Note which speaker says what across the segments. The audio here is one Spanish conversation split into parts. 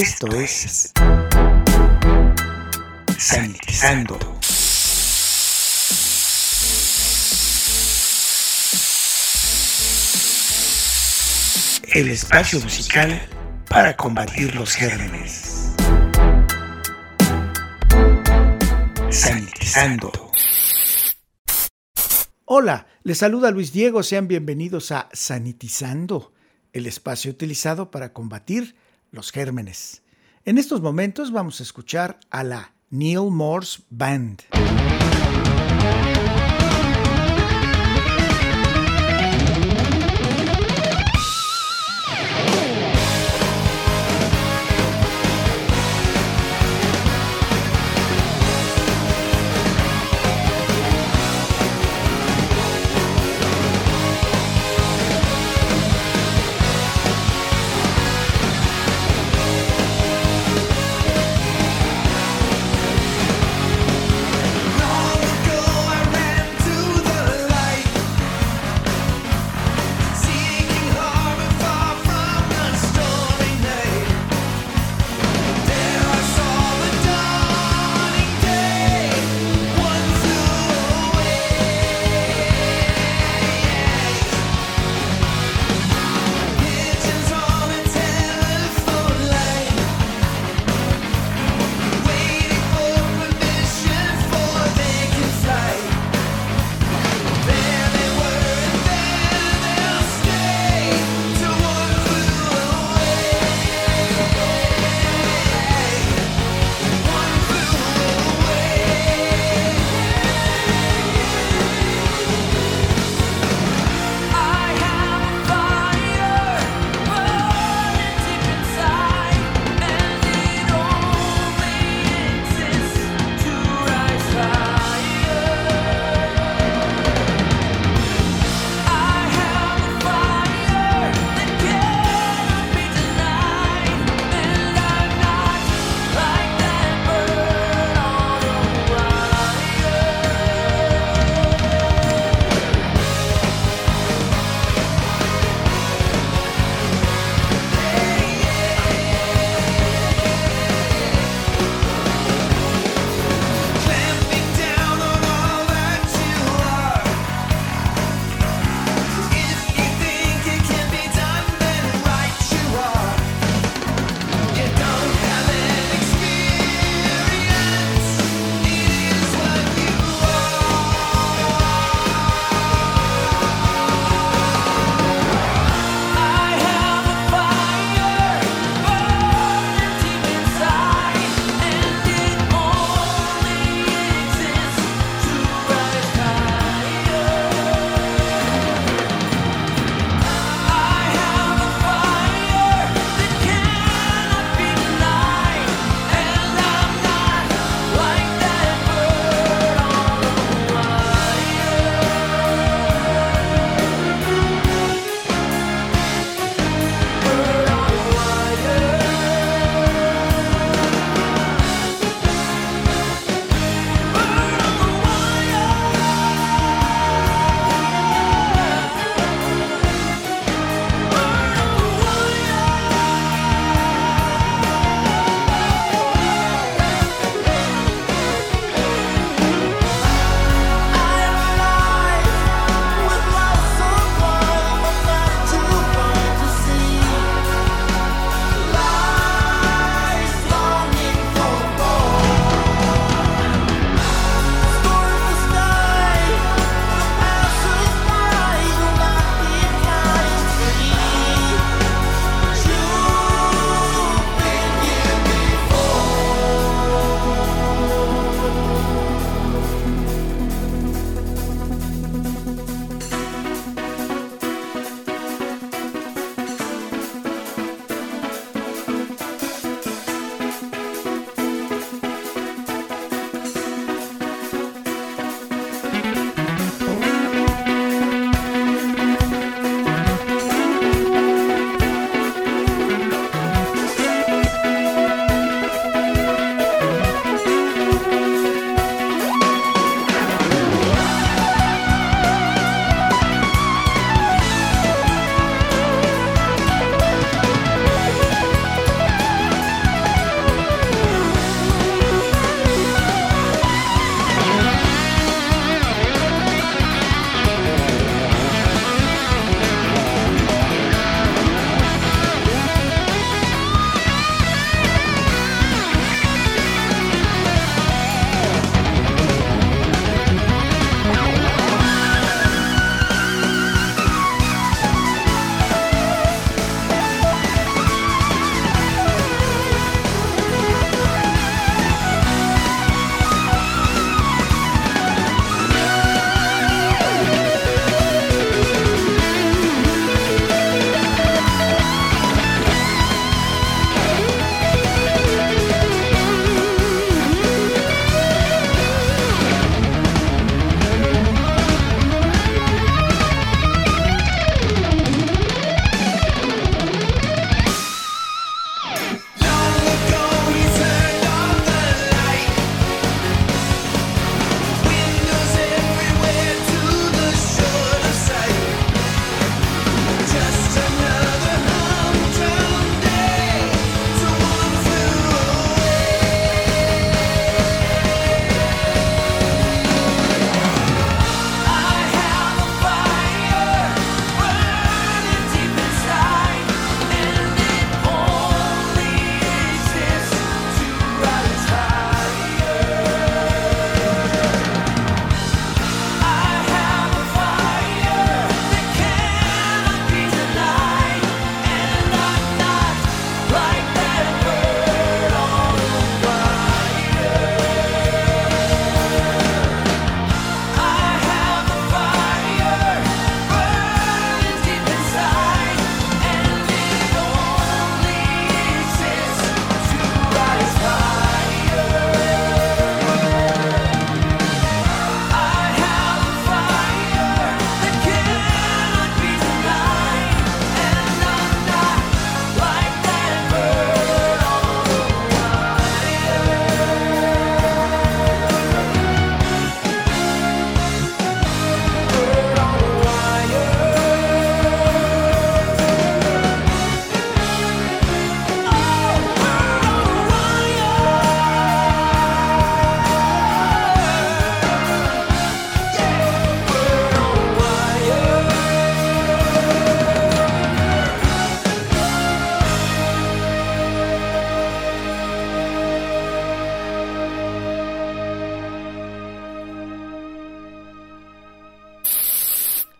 Speaker 1: Esto es Sanitizando. El espacio musical para combatir los gérmenes. Sanitizando. Hola, les saluda Luis Diego, sean bienvenidos a Sanitizando, el espacio utilizado para combatir los gérmenes. En estos momentos vamos a escuchar a la Neil Morse Band.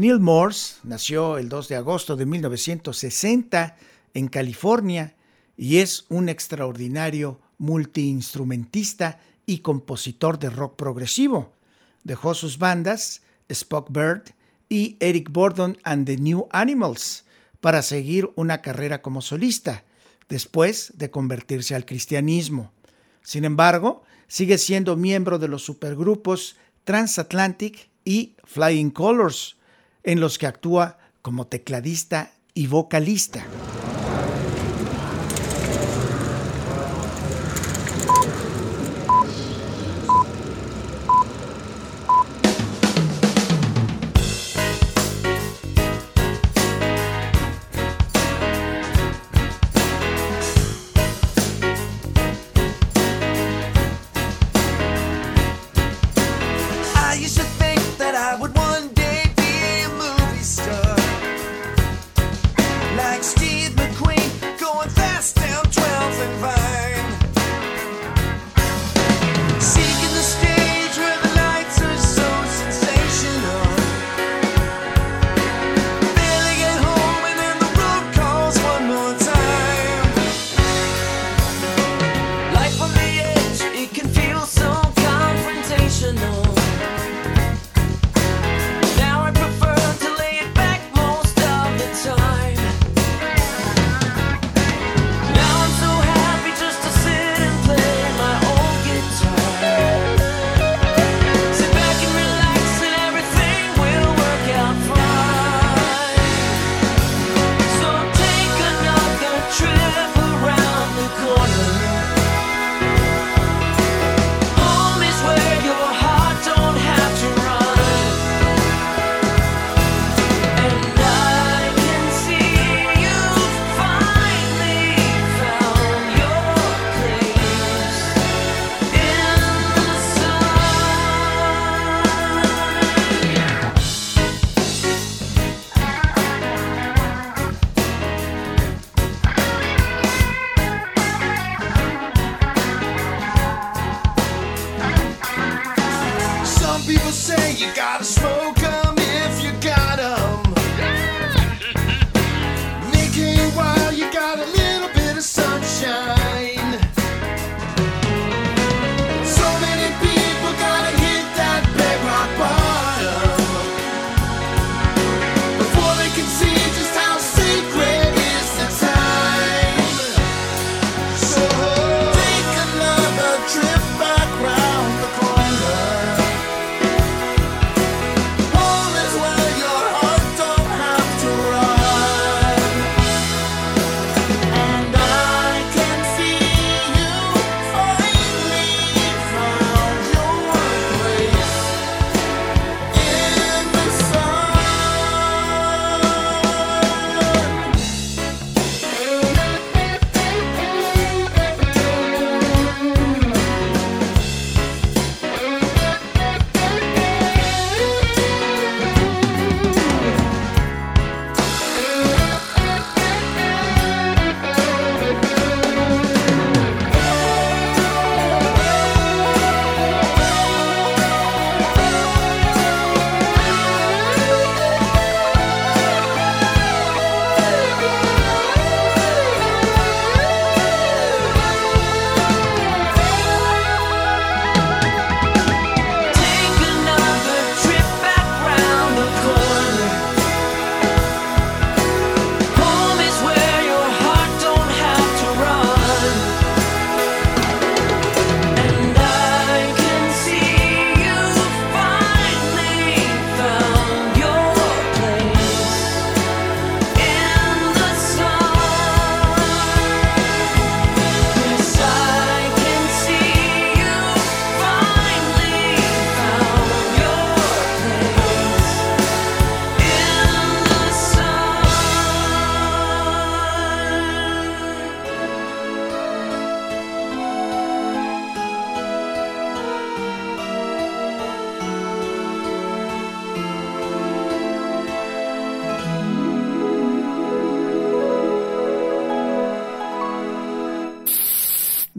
Speaker 1: Neil Morse nació el 2 de agosto de 1960 en California y es un extraordinario multiinstrumentista y compositor de rock progresivo. Dejó sus bandas Spock Bird y Eric Burdon and the New Animals para seguir una carrera como solista, después de convertirse al cristianismo. Sin embargo, sigue siendo miembro de los supergrupos Transatlantic y Flying Colors, en los que actúa como tecladista y vocalista.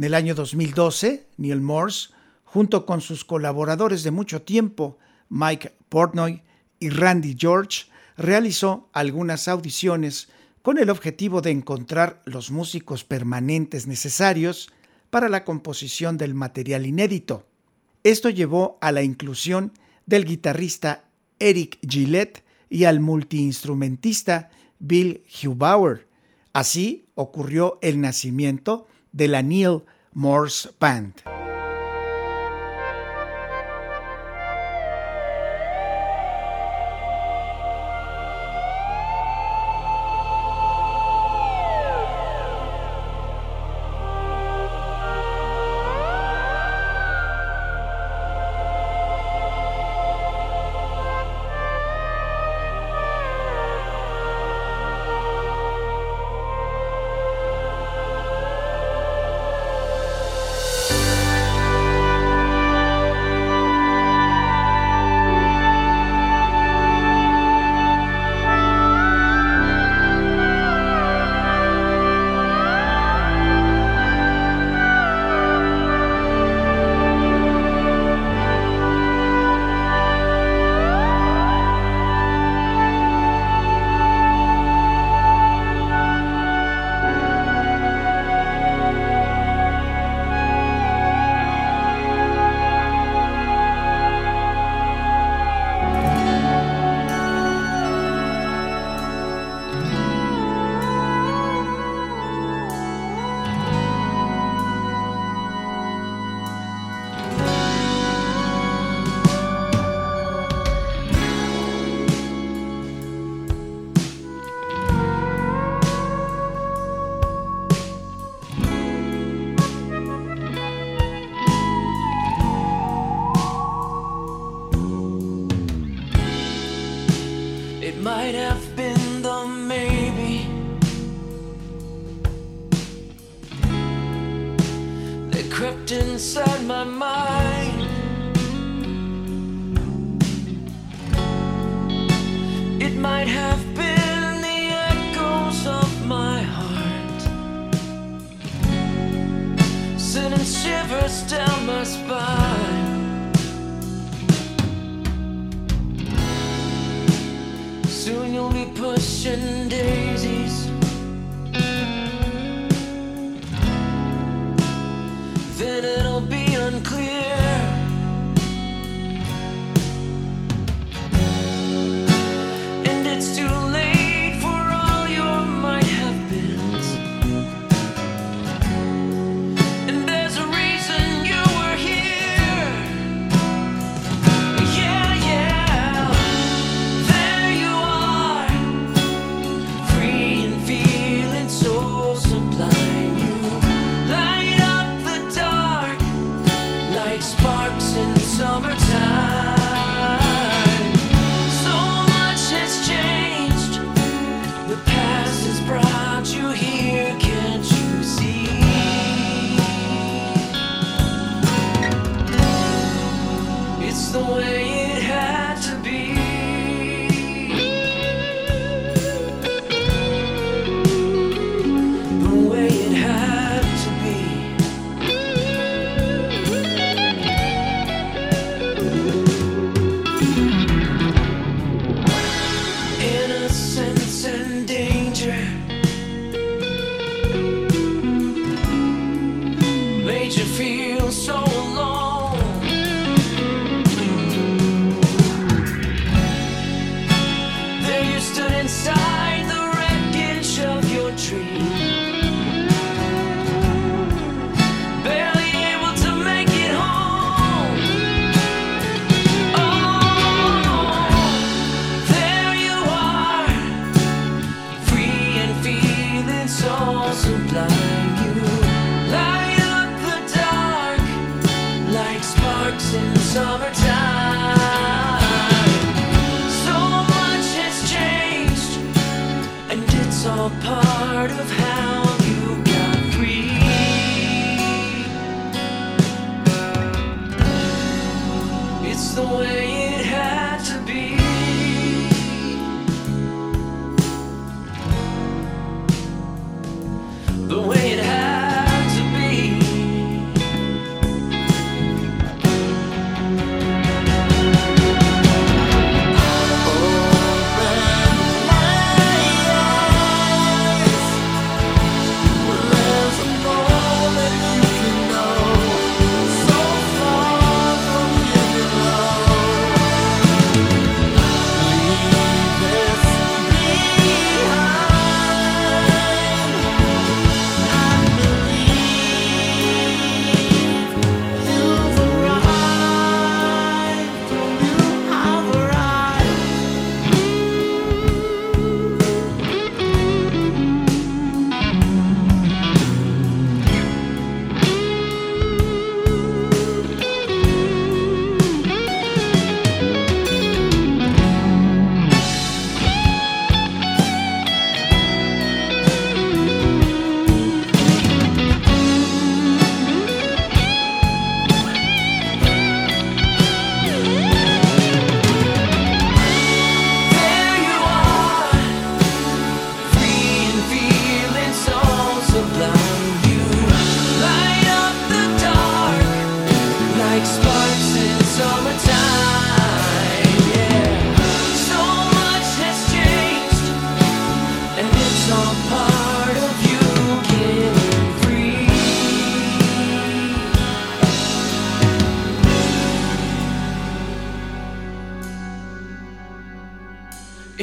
Speaker 1: En el año 2012, Neil Morse, junto con sus colaboradores de mucho tiempo, Mike Portnoy y Randy George, realizó algunas audiciones con el objetivo de encontrar los músicos permanentes necesarios para la composición del material inédito. Esto llevó a la inclusión del guitarrista Eric Gillette y al multiinstrumentista Bill Hubauer. Así ocurrió el nacimiento de la Neil Morse Band.
Speaker 2: Soon you'll be pushing daisies. in the summertime. So much has changed, and it's all part of how you got free. It's the way.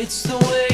Speaker 2: It's the way.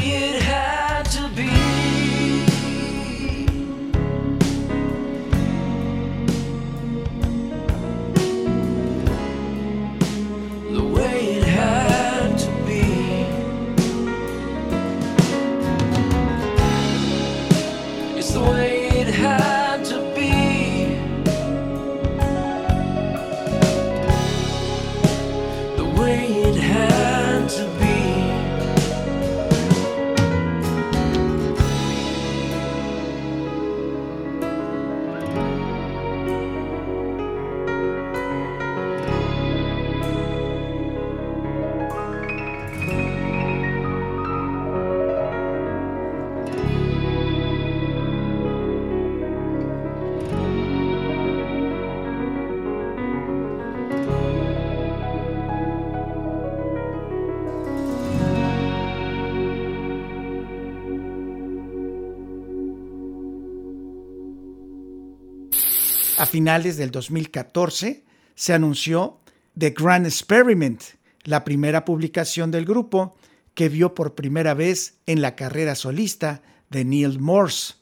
Speaker 1: A finales del 2014 se anunció The Grand Experiment, la primera publicación del grupo que vio por primera vez en la carrera solista de Neil Morse,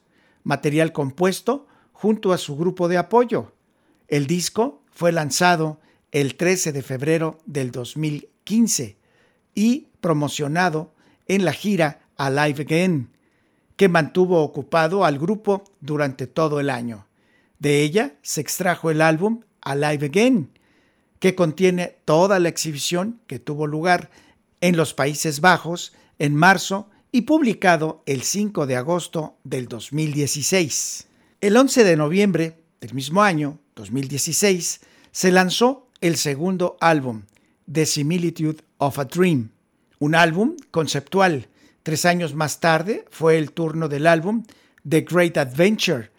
Speaker 1: material compuesto junto a su grupo de apoyo. El disco fue lanzado el 13 de febrero del 2015 y promocionado en la gira Alive Again, que mantuvo ocupado al grupo durante todo el año. De ella se extrajo el álbum Alive Again, que contiene toda la exhibición que tuvo lugar en los Países Bajos en marzo y publicado el 5 de agosto del 2016. El 11 de noviembre del mismo año, 2016, se lanzó el segundo álbum, The Similitude of a Dream, un álbum conceptual. Tres años más tarde fue el turno del álbum The Great Adventure,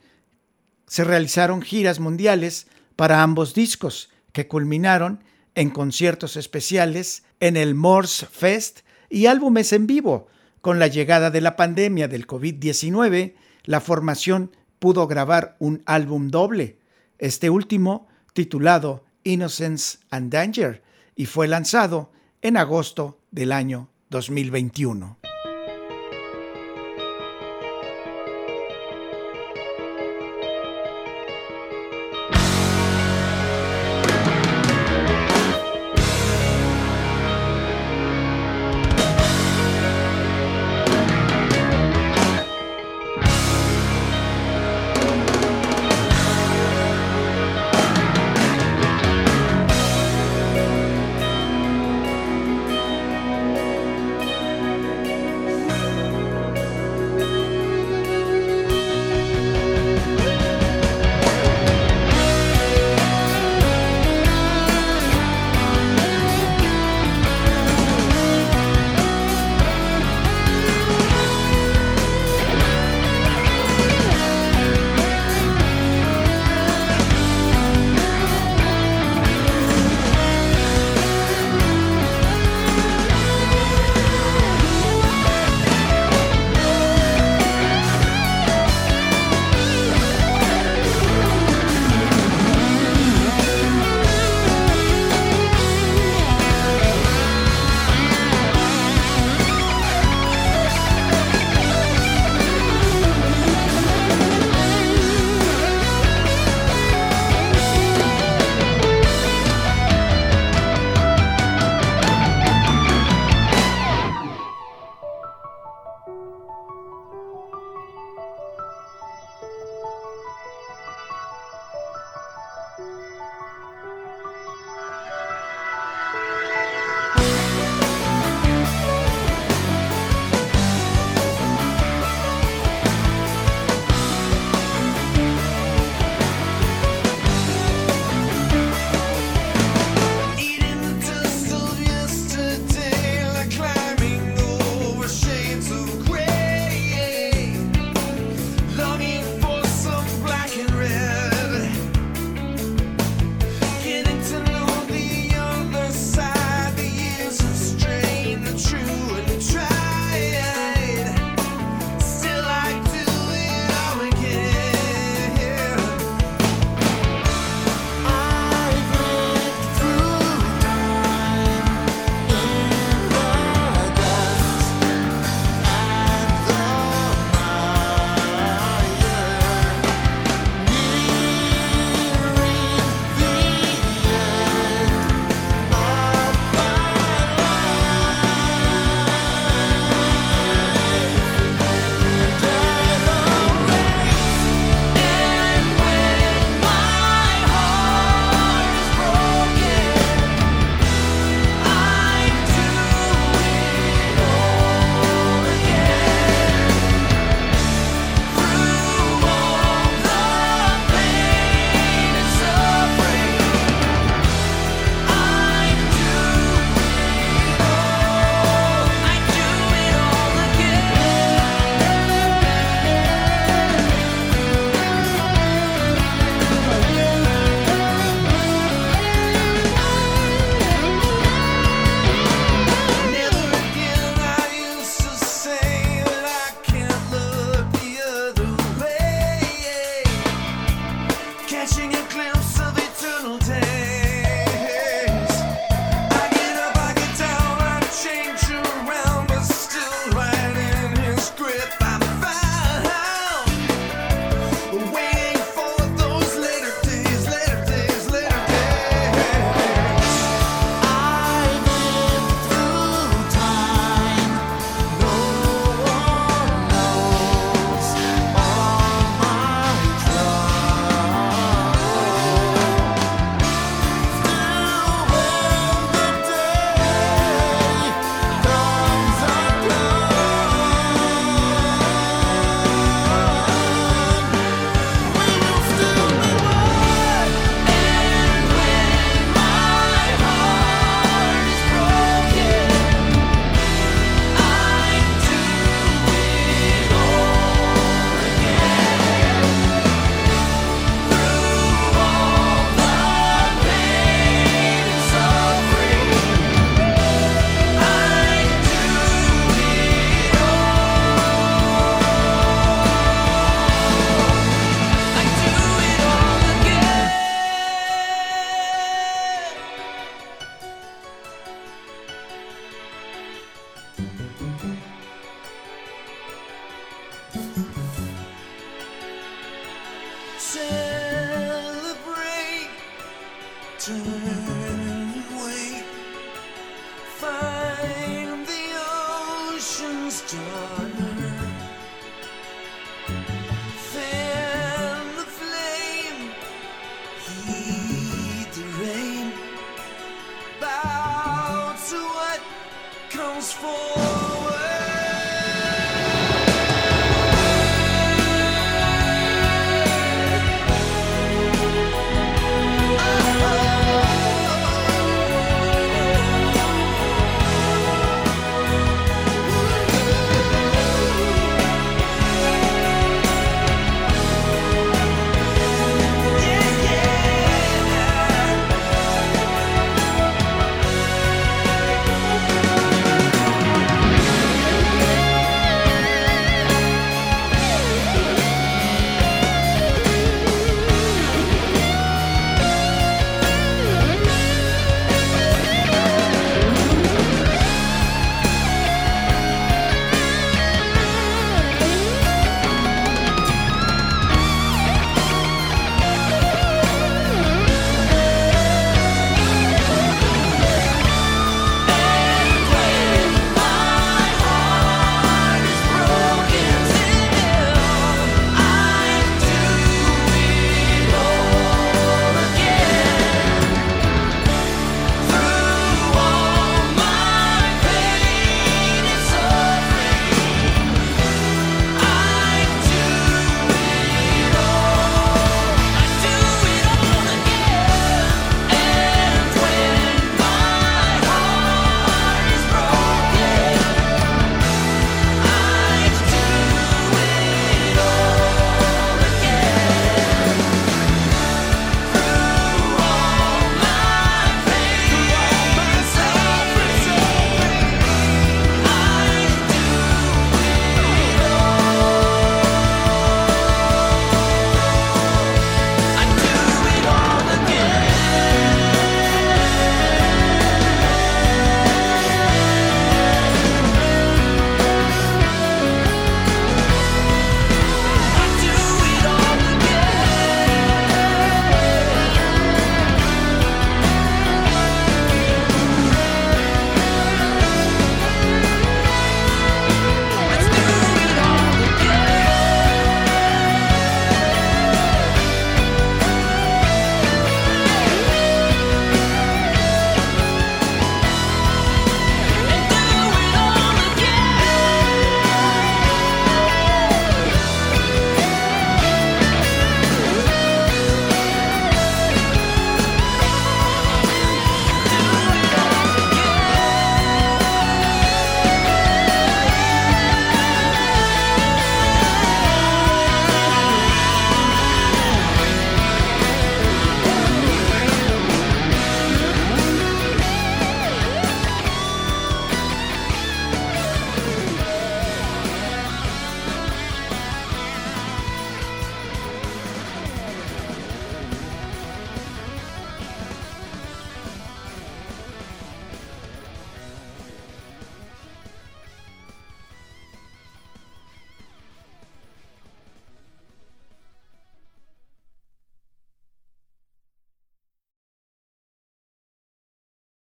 Speaker 1: se realizaron giras mundiales para ambos discos, que culminaron en conciertos especiales en el Morse Fest y álbumes en vivo. Con la llegada de la pandemia del COVID-19, la formación pudo grabar un álbum doble, este último titulado Innocence and Danger, y fue lanzado en agosto del año 2021.
Speaker 2: celebrate. Turn and wait. Find the ocean's daughter. Fan the flame. Heed the rain. Bow to what comes forth.